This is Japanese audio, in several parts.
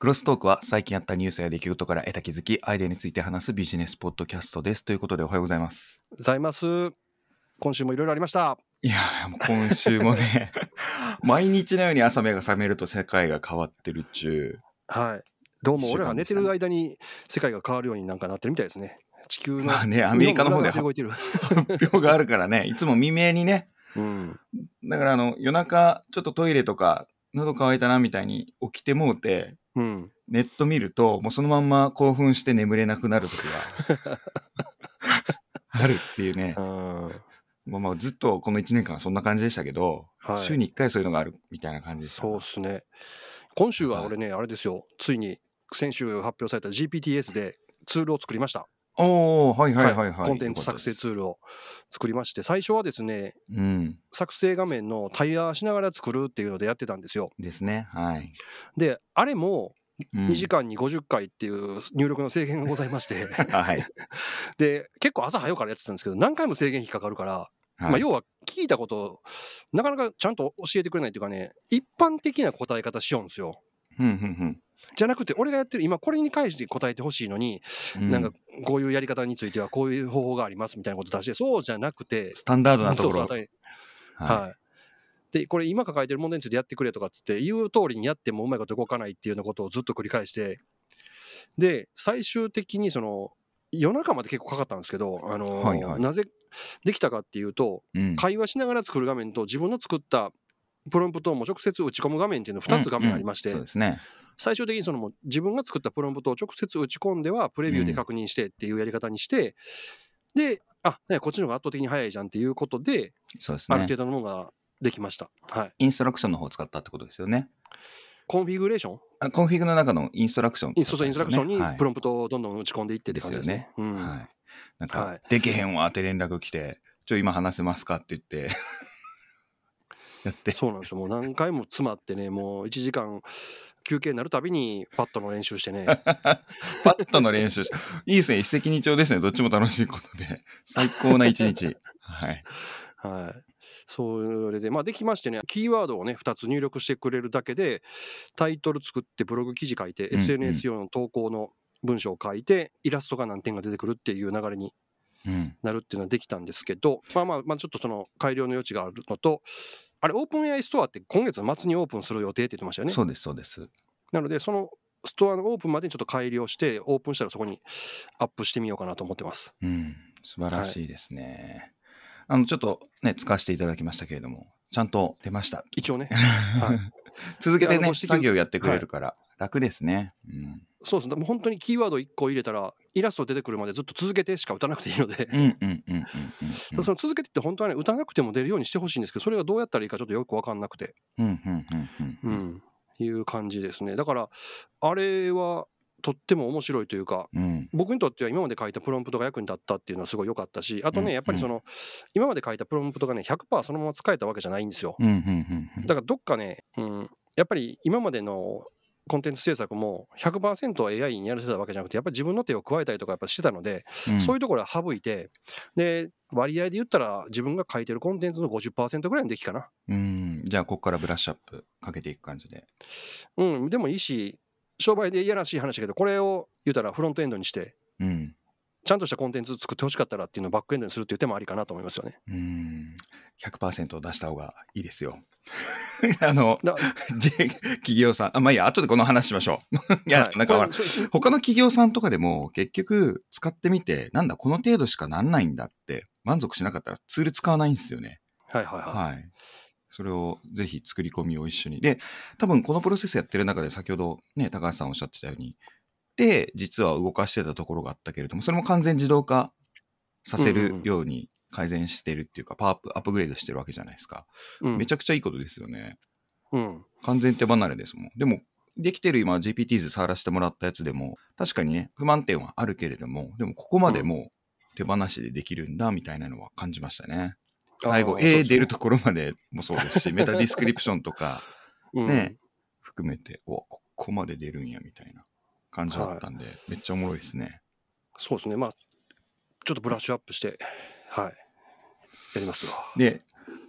クロストークは最近あったニュースや出来事から得た気づき、アイデアについて話すビジネスポッドキャストです。ということでおはようございます。ございます。今週もいろいろありました。いやー、もう今週もね、毎日のように朝目が覚めると世界が変わってるっちゅはい。どうも俺らが寝てる間に世界が変わるようになんかなってるみたいですね。地球の。まあねアメリカの方で発表があるからね、いつも未明にね、うん。だからあの夜中ちょっとトイレとか喉乾いたなみたいに起きてもうて、うん。ネット見ると、もうそのまんま興奮して眠れなくなる時が あるっていうね。うんまあまあずっとこの1年間はそんな感じでしたけど、はい週に1回そういうのがあるみたいな感じでした。そうっすね。今週は俺ね、あれですよ。ついに先週発表された GPTS でツールを作りました。おおはいはいはいはい。コンテンツ作成ツールを作りまして、最初はですね、うん。作成画面の対話しながら作るっていうのでやってたんですよ。ですね。はい。で、あれもうん2時間に50回っていう入力の制限がございまして、はい。で結構朝早うからやってたんですけど何回も制限引っかかるから、はいまあ、要は聞いたことをなかなかちゃんと教えてくれないというかね一般的な答え方しようんですよ。うんうんじゃなくて俺がやってる今これに返して答えてほしいのに、うん。なんかこういうやり方についてはこういう方法がありますみたいなこと出してそうじゃなくてスタンダードなところ。そうそう当たりははいでこれ今抱えてる問題についてやってくれとかっつって言う通りにやってもうまいこと動かないっていうようなことをずっと繰り返してで最終的にその夜中まで結構かかったんですけど、あのーはいはいなぜできたかっていうとい。うん。会話しながら作る画面と自分の作ったプロンプトをもう直接打ち込む画面っていうの2つ画面ありまして、うんうんそうですね。最終的にそのもう自分が作ったプロンプトを直接打ち込んではプレビューで確認してっていうやり方にして、であねこっちの方が圧倒的に早いじゃんっていうことで、そうですねある程。度のものができました。はい、インストラクションの方を使ったってことですよね。コンフィグレーション？あコンフィグの中のインストラクションインストラクションにはいプロンプトをどんどん打ち込んでいってって感じですね。うんはい。なんかはい、でけへんわって連絡来て、ちょ、今話せますかって言って、やって。そうなんですよ。もう何回も詰まってね、もう1時間休憩になるたびにパッドの練習してね。パッとの練習し、いいですね。一石二鳥ですね。どっちも楽しいことで。最高な一日。はい。はい。それで、まあできましてね、キーワードをね、2つ入力してくれるだけで、タイトル作って、ブログ記事書いて、うんうん SNS 用の投稿の文章を書いて、イラストが何点が出てくるっていう流れにうん。なるっていうのはできたんですけど、まあまあ、まあちょっとその改良の余地があるのと、あれ、オープン AI ストアって今月の末にオープンする予定って言ってましたよね。そうです、そうです。なので、そのストアのオープンまでにちょっと改良して、オープンしたらそこにアップしてみようかなと思ってます。うん。素晴らしいですね。あの、ちょっとね、使わせていただきましたけれども、ちゃんと出ました。一応ね。はい続けてね、作業やってくれるから、楽ですね。うん。そうですね。でも本当にキーワード1個入れたら、イラスト出てくるまでずっと続けてしか打たなくていいので。その続けてって本当はね、打たなくても出るようにしてほしいんですけど、それがどうやったらいいかちょっとよく分かんなくて、うんうんうんうんううんん、いう感じですね。だから、あれはとっても面白いというか、うん僕にとっては今まで書いたプロンプトが役に立ったっていうのはすごい良かったし、あとうんね、やっぱりその、今まで書いたプロンプトがね、100%そのまま使えたわけじゃないんですよ。だからどっかね、うん、やっぱり今までのコンテンツ制作も100% AI にやらせたわけじゃなくて、やっぱり自分の手を加えたりとかやっぱしてたので、うんそういうところは省いて、で、割合で言ったら自分が書いてるコンテンツの50%ぐらいの出来かな。うん、じゃあ、ここからブラッシュアップかけていく感じで。うん、でもいいし、商売でいやらしい話だけど、これを言うたらフロントエンドにして、うん。ちゃんとしたコンテンツ作ってほしかったらっていうのをバックエンドにするっていう手もありかなと思いますよね。うん。100%出した方がいいですよ。あの、企業さん、あ、まあいいや、後でこの話しましょう。いや、はいなんか他の企業さんとかでも結局使ってみて、なんだ、この程度しかなんないんだって満足しなかったらツール使わないんですよね。はいはいはい。はい。それをぜひ作り込みを一緒に。で、多分このプロセスやってる中で先ほどね、高橋さんおっしゃってたように、で、実は動かしてたところがあったけれども、それも完全自動化させるように改善してるっていうか、パワーアップ、アップグレードしてるわけじゃないですか。うんめちゃくちゃいいことですよね。うん完全手離れですもん。でも、できてる今 GPT 図触らせてもらったやつでも、確かにね、不満点はあるけれども、でもここまでもう手放しでできるんだみたいなのは感じましたね。最後、あーそう A 出るところまでもそうですし、メタディスクリプションとか うんね、含めて、おここまで出るんやみたいな感じだったんで、めっちゃおもろいですね。そうですね。まあ、ちょっとブラッシュアップして、はい。やりますわ。で、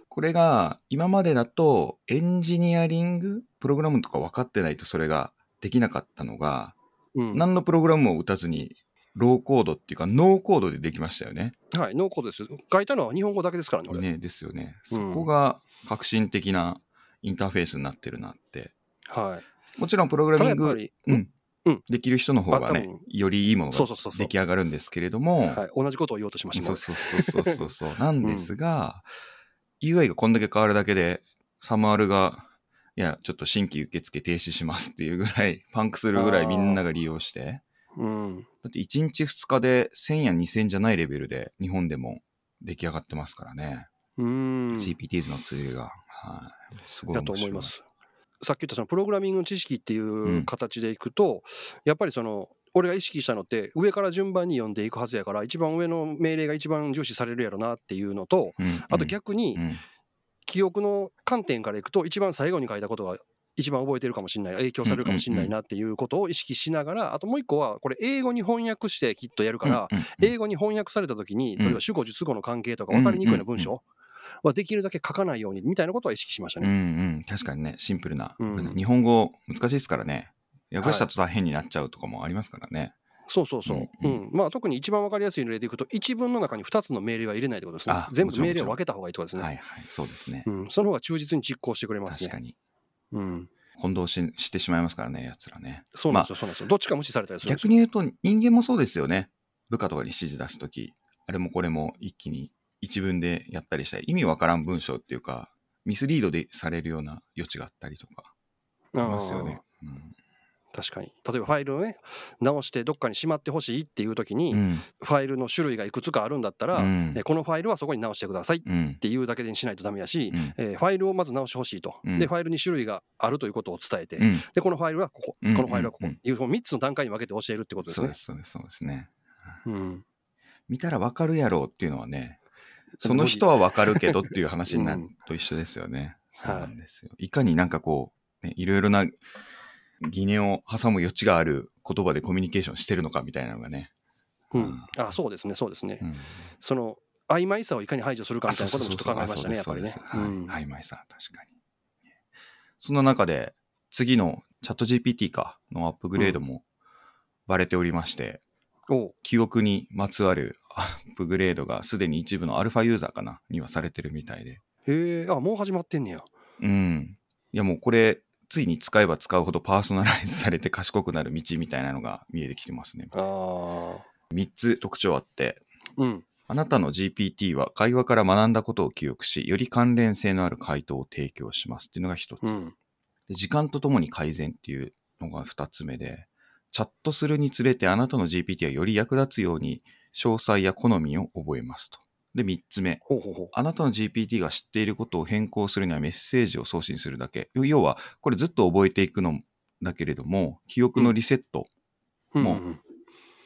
これが今までだとエンジニアリングプログラムとか分かってないとそれができなかったのが、うん。何のプログラムも打たずに、ローコードっていうか、ノーコードでできましたよね。はい、ノーコードです。書いたのは日本語だけですからね。ね、ですよね。うんそこが革新的なインターフェースになってるなって。はい。もちろんプログラミング、うんできる人の方がねよりいいものが出来上がるんですけれども、はい、同じことを言おうとしました。そうそうそうそうそう。なんですが、UI がこんだけ変わるだけで、サムアルが、いや、ちょっと新規受付停止しますっていうぐらい、パンクするぐらいみんなが利用して、うん。だって1日2日で1000や2000じゃないレベルで日本でも出来上がってますからね。うん。GPTs のツールが。はい。すごいだ面白い。と思います。さっき言ったそのプログラミングの知識っていううん。形でいくと、やっぱりその俺が意識したのって上から順番に読んでいくはずやから一番上の命令が一番重視されるやろなっていうのとうん。あと逆にうん、記憶の観点からいくと一番最後に書いたことが一番覚えてるかもしれない影響されるかもしれないなっていうことを意識しながらあともう一個はこれ英語に翻訳してきっとやるから英語に翻訳された時にうん。例えば主語述語の関係とか分かりにくいような文章はできるだけ書かないようにみたいなことは意識しましたうんうね。ん。確かにね、シンプルな。うん日本語難しいですからね。訳した途端変になっちゃうとかもありますからね。そうそうそう。ううんん。まあ特に一番わかりやすい例でいくと、一文の中に2つの命令は入れないってことですねあ。全部命令を分けた方がいいとですね。はいはい。そうですね。うん。その方が忠実に実行してくれますね。確かに。うん。混同ししてしまいますからね、奴らね。そうなんですよ、そうなんですよ。どっちか無視されたりする。逆に言うと、人間もそうですよね。部下とかに指示出すとき、あれもこれも一気に一文でやったりしたり、意味わからん文章っていうか、ミスリードでされるような余地があったりとか、ありますよね。うん確かに。例えばファイルをね、直してどっかにしまってほしいっていう時に、うん。ファイルの種類がいくつかあるんだったら、うんえこのファイルはそこに直してくださいっうん。ていうだけでにしないとダメやし、うんえーファイルをまず直してほしいと、うんで、ファイルに種類があるということを伝えて、うん。で、このファイルはここ、うんこのファイルはここ、うんいうその3つの段階に分けて教えるってことですねそうで。す、そうです、そうですね。うん。見たらわかるやろうっていうのはね、その人はわかるけどっていう話になるうんと一緒ですよね。そうはいなんですよ。いかになんかこう、ね、いろいろな疑念を挟む余地がある言葉でコミュニケーションしてるのかみたいなのがね。うん。あ、そうですね、そうですね。うんその曖昧さをいかに排除するかみたいなこともちょっと考えましたね、やっぱりね。曖昧さ、確かに。そんな中で、次のチャット GPT かのアップグレードもバレておりまして、記憶にまつわるアップグレードがすでに一部のアルファユーザーかなにはされてるみたいで。へえ、あ、もう始まってんねや。うん。いやもうこれ、ついに使えば使うほどパーソナライズされて賢くなる道みたいなのが見えてきてますね。ああ。3つ特徴あって、うん。あなたの GPT は会話から学んだことを記憶し、より関連性のある回答を提供しますっていうのが一つ。うん。で時間とともに改善っていうのが二つ目で、チャットするにつれてあなたの GPT はより役立つように詳細や好みを覚えますと。で、三つ目。ほうほうほう。あなたの GPT が知っていることを変更するにはメッセージを送信するだけ。要は、これずっと覚えていくのだけれども、記憶のリセット、も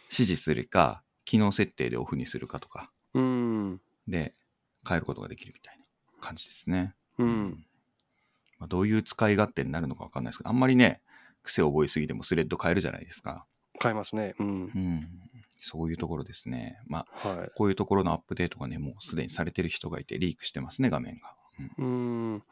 指示するか、機能設定でオフにするかとかうん。で変えることができるみたいな感じですね。うん。まあ、どういう使い勝手になるのかわかんないですけど、あんまりね、癖を覚えすぎてもスレッド変えるじゃないですか。変えますね。うん。うん。そういうところですね。まあ、はい。こういうところのアップデートがね、もうすでにされてる人がいて、リークしてますね、画面が。うんうん。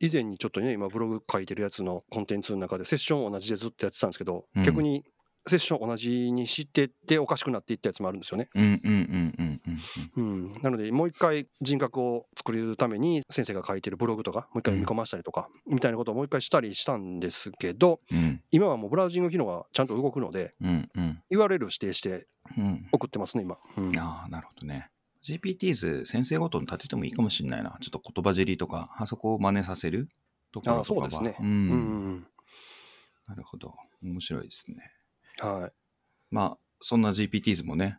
以前にちょっとね、今ブログ書いてるやつのコンテンツの中でセッション同じでずっとやってたんですけど、うん逆にセッション同じにしてっておかしくなっていったやつもあるんですよね。うんうんうんうんうんうん。うん、なので、もう一回人格を作るために、先生が書いてるブログとか、もう一回読み込ましたりとか、みたいなことをもう一回したりしたんですけど、うん今はもうブラウジング機能がちゃんと動くので、うんうん。URL 指定してうん。送ってますね、今。うんああ、なるほどね。GPTs 先生ごとに立ててもいいかもしれないな。ちょっと言葉尻とか、あそこを真似させるところあとかは。そうですね。う。うんん。なるほど。面白いですね。はい。まあ、そんな GPTs もね、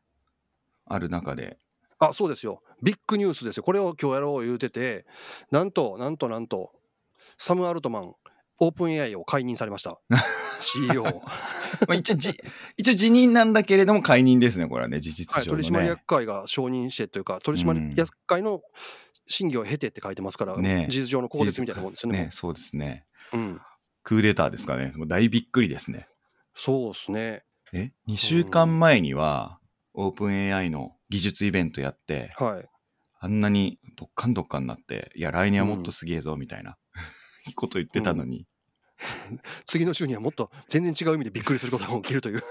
ある中で、あ、そうですよ。ビッグニュースですよ。これを今日やろう言うてて、なんと、なんと、なんと、サム・アルトマン、オープン AI を解任されました。CEO。はまあ、一応じ、一応辞任なんだけれども解任ですね、これはね、事実い、上のね。取締役会が承認してというか、取締役会の審議を経てって書いてますから、ね事実上の更迭みたいなもんですよね。ね、そうですね。うん。クーデターですかね。もう大びっくりですね。そうですね。え ?2 週間前には、オープン AI の技術イベントやって、はい。あんなにどっかんどっかんなって、いや、来年はもっとすげえぞ、みたいな、こと言ってたのに、次の週にはもっと全然違う意味でびっくりすることが起きるという。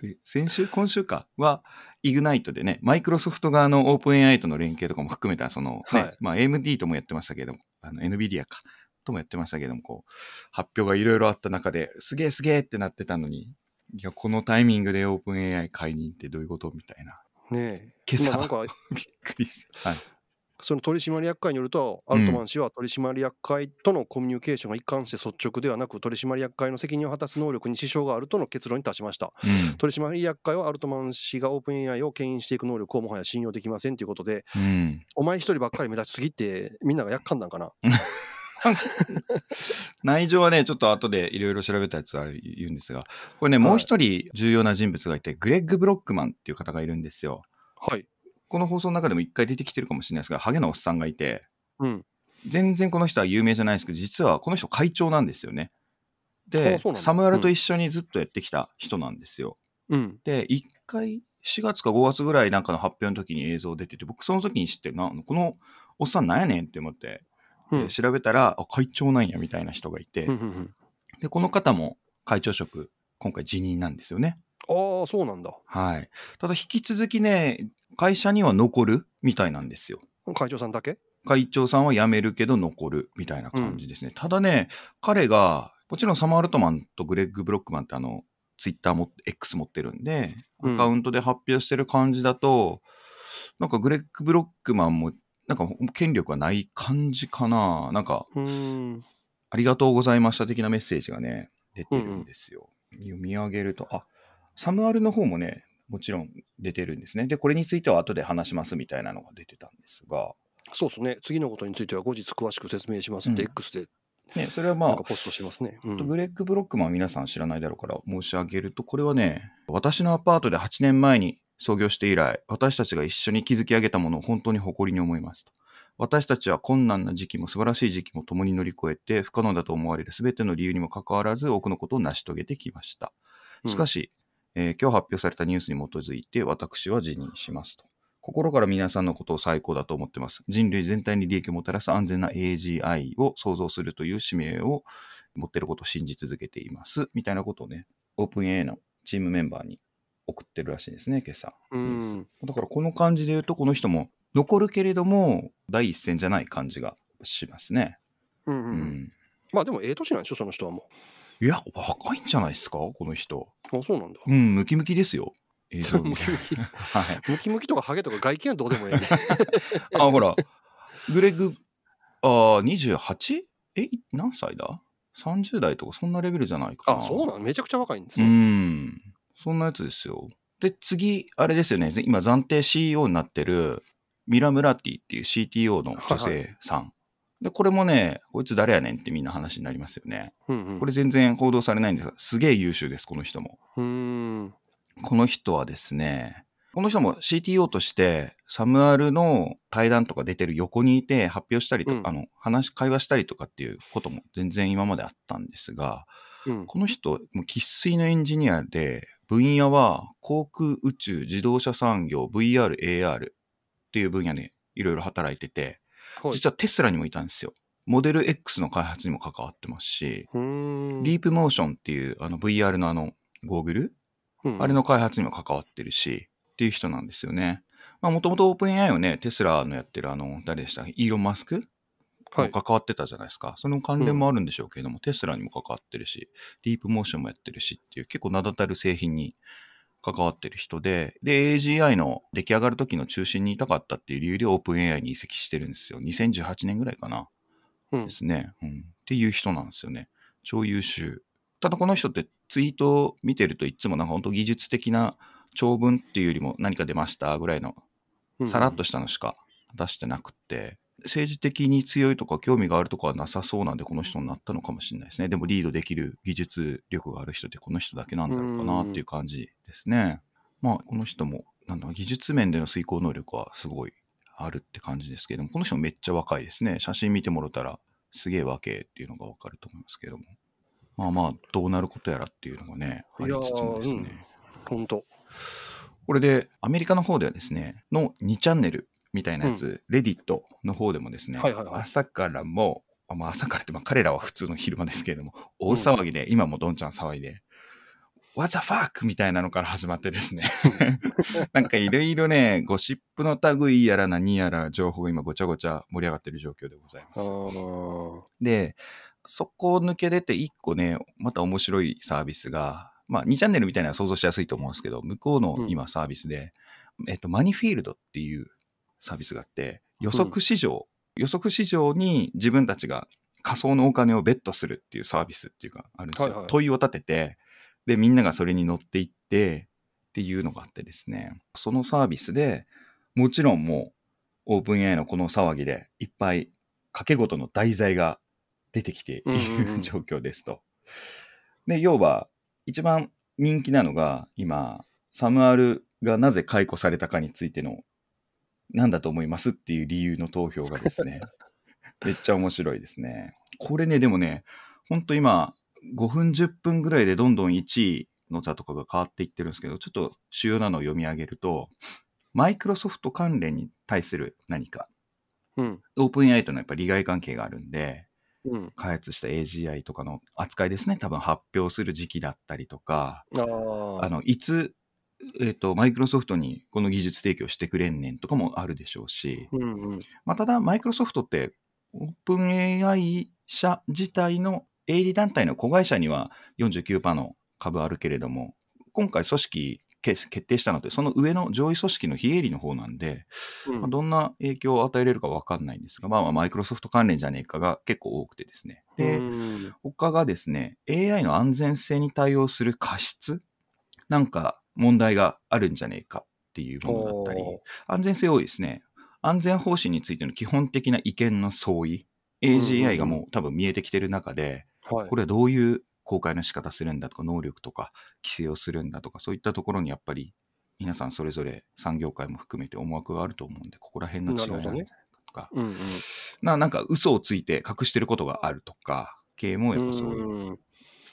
で先週、今週かは、イグナイトでね、マイクロソフト側のオープン AI との連携とかも含めた、その、ね、はいまあ AMD ともやってましたけども、あの NVIDIA か、ともやってましたけども、こう、発表がいろいろあった中で、すげえすげえってなってたのに、いや、このタイミングでオープン AI 解任ってどういうことみたいな。ねえ。今朝まあなんか、びっくりした。はい。その取締役会によると、アルトマン氏は取締役会とのコミュニケーションが一貫して率直ではなく、取締役会の責任を果たす能力に支障があるとの結論に達しました。取締役会はアルトマン氏がオープン AI を牽引していく能力をもはや信用できませんということで、うん。うん。お前一人ばっかり目立ちすぎって、みんながやっかんだんかな。内情はね、ちょっと後でいろいろ調べたやつは言うんですが、これね、はいもう一人重要な人物がいて、グレッグ・ブロックマンっていう方がいるんですよ。はい。この放送の中でも一回出てきてるかもしれないですが、ハゲのおっさんがいて、うん。全然この人は有名じゃないですけど、実はこの人会長なんですよね。でサムアルと一緒にずっとやってきた人なんですよ。うん。で、一回、4月か5月ぐらいなんかの発表の時に映像出てて、僕その時に知って、なこのおっさんなんやねんって思って、うんで調べたら、あ、会長なんやみたいな人がいて、うんうんうんで、この方も会長職、今回辞任なんですよね。ああ、そうなんだ。はい。ただ引き続きね、会社には残るみたいなんですよ。会長さんだけ？会長さんは辞めるけど残るみたいな感じですね。ただね、彼が、もちろんサム・アルトマンとグレッグ・ブロックマンってあの、ツイッターも X 持ってるんで、うんアカウントで発表してる感じだと、なんかグレッグ・ブロックマンも、なんか権力はない感じかな。なんか。ありがとうございました的なメッセージがね、出てるんですよ。読み上げると、あ、サムアルの方もね、もちろん出てるんですね。で、これについては後で話しますみたいなのが出てたんですが、そうですね。次のことについては後日詳しく説明しますって、うん X でね、それはまあポストしてますね。うんグレッグ・ブロックマンは皆さん知らないだろうから申し上げると、これはね、私のアパートで8年前に創業して以来、私たちが一緒に築き上げたものを本当に誇りに思いますと。私たちは困難な時期も素晴らしい時期も共に乗り越えて、不可能だと思われる全ての理由にもかかわらず多くのことを成し遂げてきました。しかし、えー今日発表されたニュースに基づいて私は辞任しますと。心から皆さんのことを最高だと思ってます。人類全体に利益をもたらす安全な AGI を創造するという使命を持っていることを信じ続けています。みたいなことをね、オープン A のチームメンバーに送ってるらしいですね、今朝。うん。だからこの感じで言うと、この人も残るけれども、第一線じゃない感じがしますね。うんう。うんん。まあでも、ええ年なんでしょ、その人はもいや、若いんじゃないですか、この人。う。あ、そうなんだ。うん、ムキムキですよ。ムキムキ。はい。ムキムキとかハゲとか外見はどうでもいいね。あ、ほら、グレッグ、あー、28? え、い何歳だ ?30 代とかそんなレベルじゃないかな。あ、そうなんめちゃくちゃ若いんですうね。ん。そんなやつですよ。で、次、あれですよね。今、暫定 CEO になってる、ミラ・ムラティっていう CTO の女性さん。で、これもね、こいつ誰やねんってみんな話になりますよね。うんうん。これ全然報道されないんですが、すげえ優秀です、この人も。この人はですね、この人も CTO として、サムアルの対談とか出てる横にいて発表したりとか、うんあの、話、会話したりとかっていうことも全然今まであったんですが、うん。この人、生粋のエンジニアで、分野は航空宇宙、自動車産業、VR、AR っていう分野でいろいろ働いてて、はい実はテスラにもいたんですよ。モデル X の開発にも関わってますし。リープモーションっていうあの VR のあのゴーグル？うんあれの開発にも関わってるし、っていう人なんですよね。まあ、もともとオープン AI をね、テスラのやってるあの、誰でした？イーロン・マスクはいも関わってたじゃないですか。その関連もあるんでしょうけれども、テスラにも関わってるし、ディープモーションもやってるしっていう、結構名だたる製品に関わってる人で、で、AGI の出来上がる時の中心にいたかったっていう理由でオープン AI に移籍してるんですよ。2018年ぐらいかな。うんですね。うん。っていう人なんですよね。超優秀。ただこの人ってツイートを見てるといつもなんか本当技術的な長文っていうよりも何か出ましたぐらいのうんさらっとしたのしか出してなくて、政治的に強いとか興味があるとかはなさそうなんでこの人になったのかもしれないですね。でもリードできる技術力がある人ってこの人だけなんだろうかなっていう感じですね。まあこの人もなんだ技術面での遂行能力はすごいあるって感じですけども、この人もめっちゃ若いですね。写真見てもらったらすげえ若いっていうのがわかると思いますけども。まあまあ、どうなることやらっていうのがね、ありつつもですね。いやー本当。これで、アメリカの方ではですね、の2チャンネルみたいなやつ、レディットの方でもですね、はいはいはい。朝からもあまあ、朝からって、まあ、彼らは普通の昼間ですけれども、大騒ぎで、今もどんちゃん騒いで、What the fuck? みたいなのから始まってですね。なんかいろいろね、ゴシップの類やら何やら情報が今ごちゃごちゃ盛り上がってる状況でございます。で、そこを抜け出て一個ね、また面白いサービスが、まあ2チャンネルみたいなのは想像しやすいと思うんですけど、向こうの今サービスで、えっと、マニフィールドっていうサービスがあって、予測市場、予測市場に自分たちが仮想のお金をベットするっていうサービスっていうかあるんですよ。はいはい問いを立てて、で、みんながそれに乗っていってっていうのがあってですね、そのサービスでもちろんもうオープン AI のこの騒ぎでいっぱい掛け事の題材が出てきていうんうんうんる状況ですと。で、要は一番人気なのが今、サムアルがなぜ解雇されたかについての何だと思いますっていう理由の投票がですね、めっちゃ面白いですね。これね、でもね、ほんと今、5分10分ぐらいでどんどん1位の座とかが変わっていってるんですけど、ちょっと主要なのを読み上げると、マイクロソフト関連に対する何か、うん。オープン AI とのやっぱ利害関係があるんで、うん。開発した AGI とかの扱いですね、多分発表する時期だったりとか。あの、いつ、えっ、と、マイクロソフトにこの技術提供してくれんねんとかもあるでしょうし、うんうん。まあ、ただ、マイクロソフトって、オープン AI 社自体の営利団体の子会社には49%の株あるけれども、今回組織決決定したので、その上の上位組織の非営利の方なんで、うんまあ、どんな影響を与えれるか分かんないんですが、まあまあ、マイクロソフト関連じゃねえかが結構多くてですね。で、うん他がですね、AI の安全性に対応する過失なんか問題があるんじゃねえかっていうものだったり、安全性多いですね。安全方針についての基本的な意見の相違。AGI がもう多分見えてきてる中で、はいこれはどういう公開の仕方するんだとか、能力とか、規制をするんだとか、そういったところにやっぱり皆さんそれぞれ産業界も含めて思惑があると思うんで、ここら辺の違いなんじゃないかとか、うんうん。ななんか嘘をついて隠してることがあるとか、系もやっぱそういううん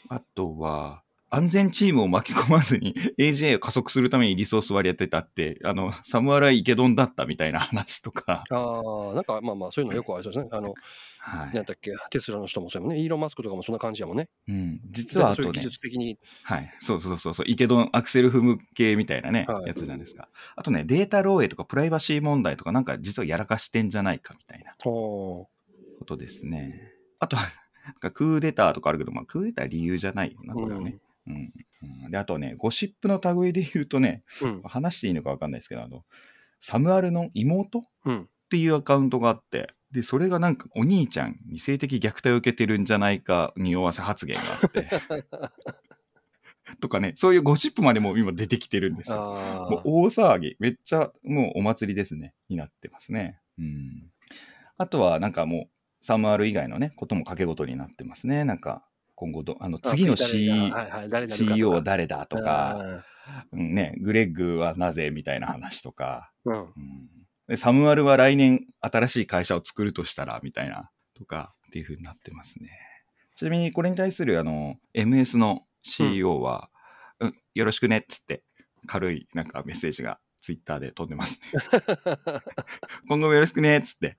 あとは、安全チームを巻き込まずに AGA を加速するためにリソース割り当てたって、あの、サムアライイケドンだったみたいな話とか、ああ、なんかまあまあ、そういうのよくありそうですね。あの、はい。なんだっけ、テスラの人もそうやもんね。イーロン・マスクとかもそんな感じやもんね。うん、実はあとね技、術的に。はい。そうそうそうそう、イケドンアクセル踏む系みたいなね、はいやつじゃないですか。あとね、データ漏洩とかプライバシー問題とかなんか実はやらかしてんじゃないかみたいなほことですね。あとは、なんかクーデターとかあるけど、まあクーデター理由じゃないよな、う。これはね。うん。うん、で、あとね、ゴシップの類で言うとね、うん。話していいのか分かんないですけど、あの、サムアルの妹っうん。ていうアカウントがあって、で、それがなんかお兄ちゃんに性的虐待を受けてるんじゃないか匂わせ発言があって、とかね、そういうゴシップまでも今出てきてるんですよ。大騒ぎ、めっちゃもうお祭りですね、になってますね。うん。あとはなんかもう、サムアル以外のね、ことも掛け事になってますね。なんか、今後ど、あの、次の C はいはい、CEO は誰だとか、あうんね、グレッグはなぜみたいな話とか、ーうん。うんでサムアルは来年新しい会社を作るとしたらみたいなとかっていう風になってますね。ちなみにこれに対するあの MS の CEO は、うんよろしくねっつって軽いなんかメッセージがツイッターで飛んでますね。今後もよろしくねっつって。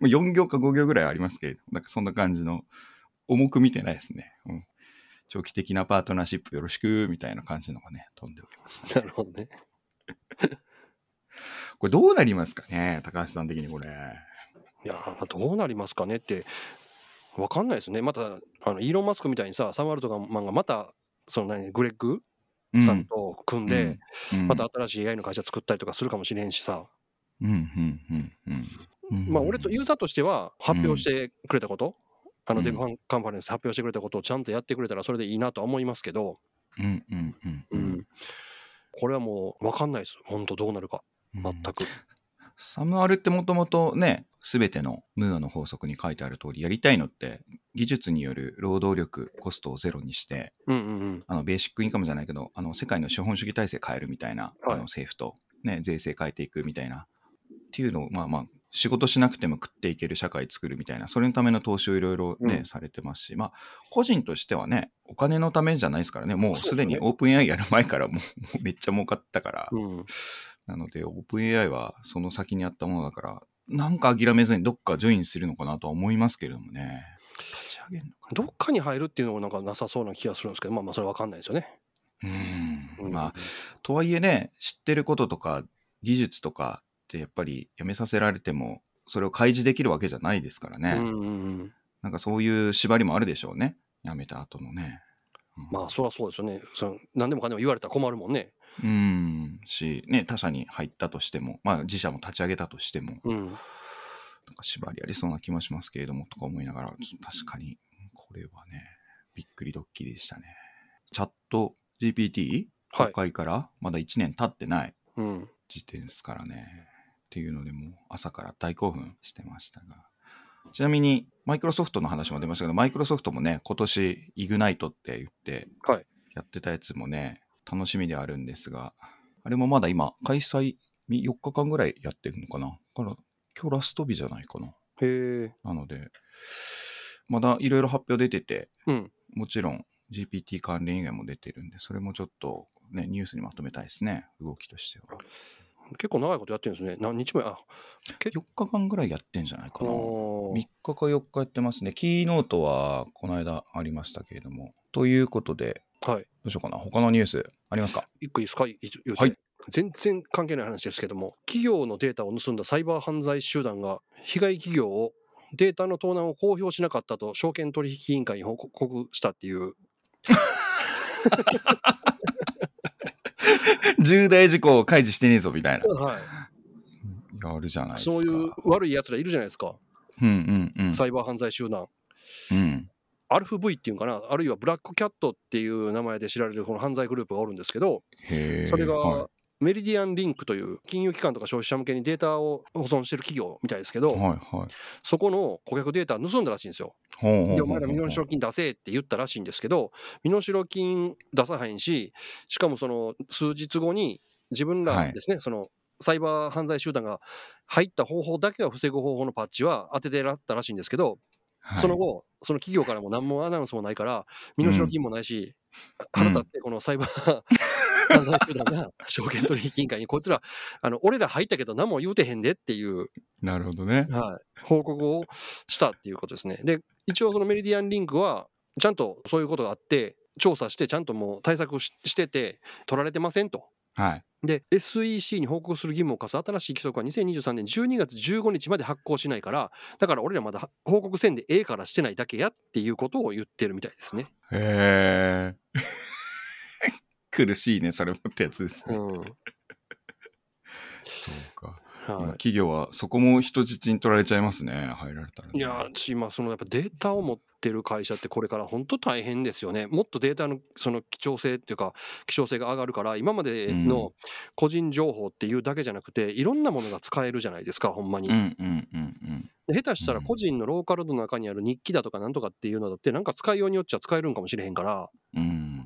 もう4行か5行ぐらいありますけれど、なんかそんな感じの重く見てないですね。うん長期的なパートナーシップよろしくみたいな感じのがね、飛んでおります、ね。なるほどね。これどうなりますかね高橋さん的にこれ。いやーどうなりますかねって分かんないですね。またあのイーロン・マスクみたいにさサムアルトマンがまたその何グレッグうんさんと組んで、うんまた新しい AI の会社作ったりとかするかもしれんしさ、うんうんうんうんうんまあ俺とユーザーとしては発表してくれたこと、あうん。のデブファンカンファレンスで発表してくれたことをちゃんとやってくれたらそれでいいなとは思いますけど、うんうんうんううん。んこれはもう分かんないです。本当どうなるか。うん。全く、サムアルってもともとね、すべてのムーアの法則に書いてある通り、やりたいのって、技術による労働力、コストをゼロにして、うんうんうん。あのベーシックインカムじゃないけど、あの世界の資本主義体制変えるみたいな、はい。あの政府と、ね、税制変えていくみたいな、っていうのを、まあまあ、仕事しなくても食っていける社会作るみたいな、それのための投資をいろいろね、うんされてますし、まあ、個人としてはね、お金のためじゃないですからね、もうすでにオープン AI やる前からもうめっちゃ儲かったから、うんなので、オープン AI はその先にあったものだから、なんか諦めずにどっかジョインするのかなとは思いますけれどもね。立ち上げるのかどっかに入るっていうのもなんかなさそうな気がするんですけど、まあまあそれわかんないですよね。な。う。うんんまあ、とはいえね、知ってることとか技術とかってやっぱりやめさせられても、それを開示できるわけじゃないですからね。うんうんうん。なんかそういう縛りもあるでしょうね。やめた後のね。うんまあそりゃそうですよね。その何でもかんでも言われたら困るもんね。うん、し、ね、他社に入ったとしても、まあ自社も立ち上げたとしても、うん。なんか縛りありそうな気もしますけれども、とか思いながら、確かに、これはね、びっくりドッキリでしたね。チャット GPT? はい公開からまだ1年経ってないうん。時点ですからね。っていうので、もう朝から大興奮してましたが。ちなみに、マイクロソフトの話も出ましたけど、マイクロソフトもね、今年、イグナイトって言って、はい。やってたやつもね、楽しみであるんですが、あれもまだ今、開催4日間ぐらいやってるのかな？だから、今日ラスト日じゃないかな。へえ。なので、まだいろいろ発表出てて、うん。もちろん GPT 関連以外も出てるんで、それもちょっとね、ニュースにまとめたいですね、動きとしては。結構長いことやってるんですね。何日もや、あ、け4日間ぐらいやってんじゃないかな。3おー日か4日やってますね。キーノートはこの間ありましたけれども。ということで、はい。どうしようかな。他のニュースありますか？一個いいですか？はい全然関係ない話ですけども、企業のデータを盗んだサイバー犯罪集団が、被害企業をデータの盗難を公表しなかったと証券取引委員会に報告したっていう、重大事項を開示してねえぞみたいな。はい、やるじゃないですか。そういう悪い奴らいるじゃないですか、うんうんうん。サイバー犯罪集団。うん。アルフ V っていうのかな、あるいはブラックキャットっていう名前で知られるこの犯罪グループがおるんですけど。それがはメリディアンリンクという金融機関とか消費者向けにデータを保存してる企業みたいですけい、ど、はいはい。そこの顧客データ盗んだらしいんですよ。で、お前ら身代金出せって言ったらしいんですけど、身代金出さへんし、しかもその数日後に自分らですね、そのサイバー犯罪集団が入った方法だけは防ぐ方法のパッチは当ててらったらしいんですけど、はいその後、その企業からも何もアナウンスもないから、身代金もないし、腹立ってこのサイバー犯罪集団が 証券取引委員会に、こいつら、あの俺ら入ったけど何も言うてへんでっていうなるほどね。はい、報告をしたっていうことですね。で、一応そのメリディアンリンクは、ちゃんとそういうことがあって、調査して、ちゃんともう対策をししてて、取られてませんと。はい。で、SEC に報告する義務を課す新しい規則は2023年12月15日まで発行しないから、だから俺らまだ報告せんでええからしてないだけやっていうことを言ってるみたいですね。へえ。苦しいね、それもってやつですね。うん。そうか。今は企業はそこも人質に取られちゃいますね、入られたら、ね。い、いやー、ちまあ、そのやっぱデータを持ってる会社ってこれから本当大変ですよね。もっとデータのその貴重性っていうか希少性が上がるから今までうんの個人情報っていうだけじゃなくていろんなものが使えるじゃないですかほんまに。うんうんうんうん。で下手したら個人のローカルの中にある日記だとかなんとかっていうのだってなんか使いようによっちゃ使えるんかもしれへんからうん。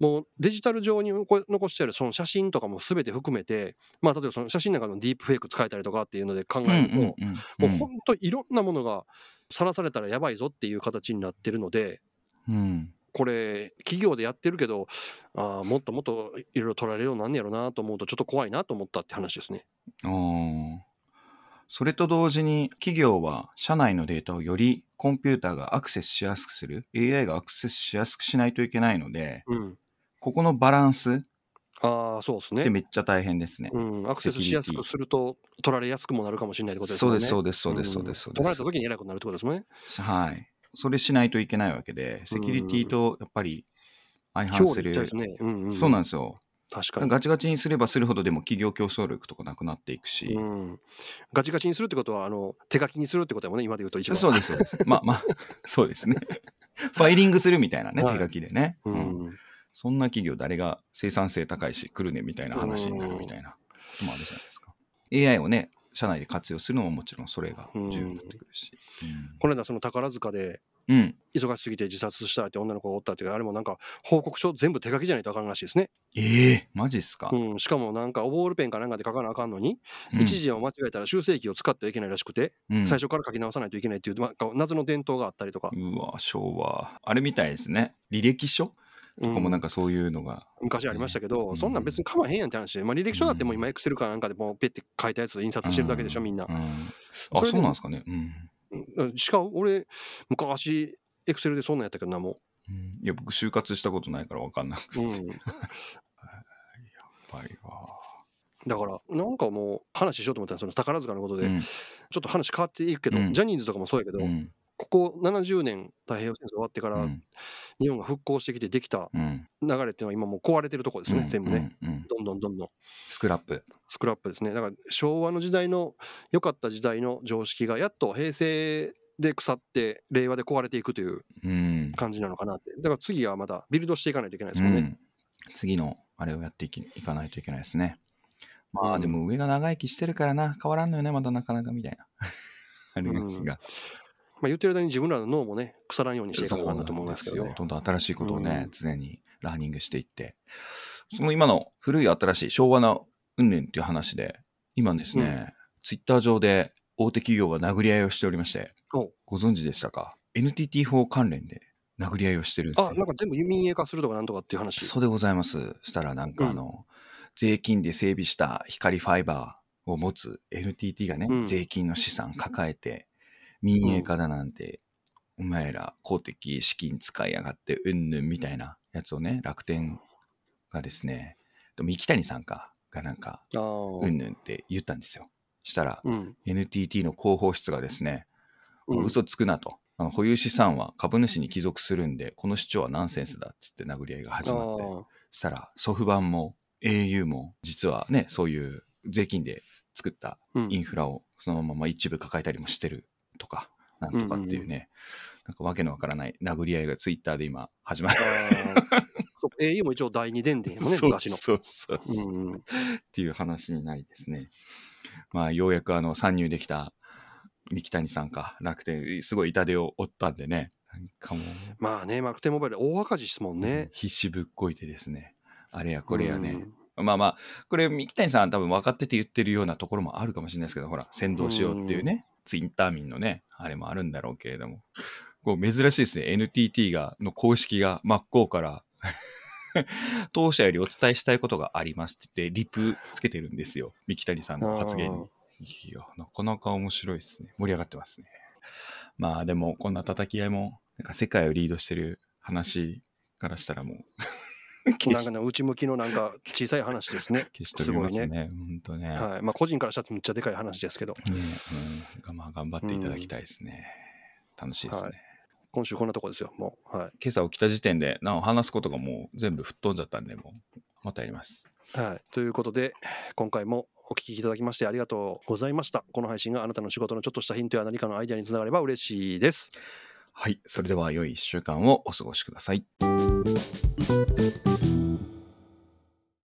もうデジタル上に残残してあるその写真とかも全て含めてまあ例えばその写真の中のディープフェイク使えたりとかっていうので考うんえると、うんうんもう本当いろんなものがさらされたらやばいぞっていう形になってるのでうん。これ企業でやってるけどあーもっともっといろいろ取られるようになんねやろなと思うとちょっと怖いなと思ったって話ですね。それと同時に企業は社内のデータをよりコンピューターがアクセスしやすくする AI がアクセスしやすくしないといけないのでうん、ここのバランスっああそうですね。てめっちゃ大変ですね。うん、アクセスしやすくすると取られやすくもなるかもしれないってことですね。そうですそうですそうですそうです取られた。時に偉くなるってことですもんね。はい。それしないといけないわけで、セキュリティとやっぱり相反する表裏一体。ですね。うんうん、そうなんですよ。確かに。ガチガチにすればするほどでも企業競争力とかなくなっていくし。うん、ガチガチにするってことはあの手書きにするってことだもんね今で言うと一番 そうです、そうです。まあまあ、そうですね。ファイリングするみたいなね、はい手書きでね、ううんんそんな企業誰が生産性高いし来るねみたいな話になるみたいなこともあるじゃないですか。AI をね、社内で活用するのももちろんそれが重要になってくるし。この間その宝塚でうん。うん忙しすぎて自殺したって女の子がおったっていうかあれもなんか報告書全部手書きじゃないとあかんらしいですね、ええマジっすか？うん、しかもなんかボールペンかなんかで書かなあかんのに、うん一時を間違えたら修正機を使ってはいけないらしくて、うん最初から書き直さないといけないっていう、まあ、謎の伝統があったりとか、うわ、昭和。あれみたいですね。履歴書？とかもなんかそういうのが、昔ありましたけど、うん。そんなん別にかまへんやんって話で、まあ、履歴書だってもう今、エクセルかなんかでもうペッて書いたやつを印刷してるだけでしょ、みんな。う。ん。あそうなんですかね。うん、うん。しかも俺、昔、エクセルでそんなんやったけどな、もう。ん。いや僕就活したことないから分かんないやっう。うん。ぱりわ。だから、なんかもう話しようと思ったら、その宝塚のことで、うん。ちょっと話変わっていくけど、うん。ジャニーズとかもそうやけど、うんここ70年、太平洋戦争終わってから、うん日本が復興してきてできたうん流れっていうのは今もう壊れてるところですね、全部ね。うんうんどんどんどんどんスクラップスクラップですね。だから昭和の時代の良かった時代の常識がやっと平成で腐って令和で壊れていくといううん感じなのかなって。だから次はまたビルドしていかないといけないですもんね。うん次のあれをやっていきいかないといけないですね。まうんあでも上が長生きしてるからな、変わらんのよね、まだなかなかみたいな。ありますが。まあ、言ってる間に自分らの脳もね、腐らんようにしていかなと思いますけどよ。ね。どんどん新しいことをね、うん常にラーニングしていって。その今の古い新しい昭和な運年っていう話で、今ですね、ツイッター上で大手企業が殴り合いをしておりましてお、ご存知でしたか ?NTT 法関連で殴り合いをしてるんですよ。あ、なんか全部民営化するとかなんとかっていう話。そうでございます。したらなんかあの、税金で整備した光ファイバーを持つ NTT がね、うん税金の資産抱えて民営化だなんて、お前ら公的資金使いやがってうんぬんみたいなやつをね、楽天がですね、でも三木谷さんかがなんかうんぬんって言ったんですよ。したらうん。NTT の広報室がですね、うん嘘つくなと。あの保有資産は株主に帰属するんで、この主張はナンセンスだっつって殴り合いが始まって、したらソフバンも au も実はねそういう税金で作ったうんインフラをそのまま一部抱えたりもしてるとかなんとかっていうね、なんかわけのわからない殴り合いがツイッターで今始まる、au も一応第二電電もね、昔の。そうそうそう、うんうんっていう話になりですね。まあようやくあの参入できた三木谷さんか楽天すごい痛手を負ったんでね。なんかもう。まあね、楽天モバイル大赤字ですもんね。必死ぶっこいてですね。あれやこれやね、うん。まあまあ、これ、三木谷さんは多分分かってて言ってるようなところもあるかもしれないですけど、ほら、先導しようっていうね、ツインターミンのね、あれもあるんだろうけれども、こう珍しいですね、NTT が、の公式が真っ向から、当社よりお伝えしたいことがありますって言って、リプつけてるんですよ、三木谷さんの発言に。いや、なかなか面白いですね。盛り上がってますね。まあでも、こんな叩き合いも、なんか世界をリードしてる話からしたらもうなんかね、内向きのなんか小さい話ですね。消しとりますね。本当ね。はい。まあ個人からしたらめっちゃでかい話ですけど、ねうん、まあ頑張っていただきたいですね。楽しいですね。はい今週こんなとこですよ、もう。はい。今朝起きた時点で、なお話すことがもう全部吹っ飛んじゃったんで、もうまたやります。はい。ということで、今回もお聞きいただきましてありがとうございました。この配信があなたの仕事のちょっとしたヒントや何かのアイデアにつながれば嬉しいです。はい。それでは良い1週間をお過ごしください。thank you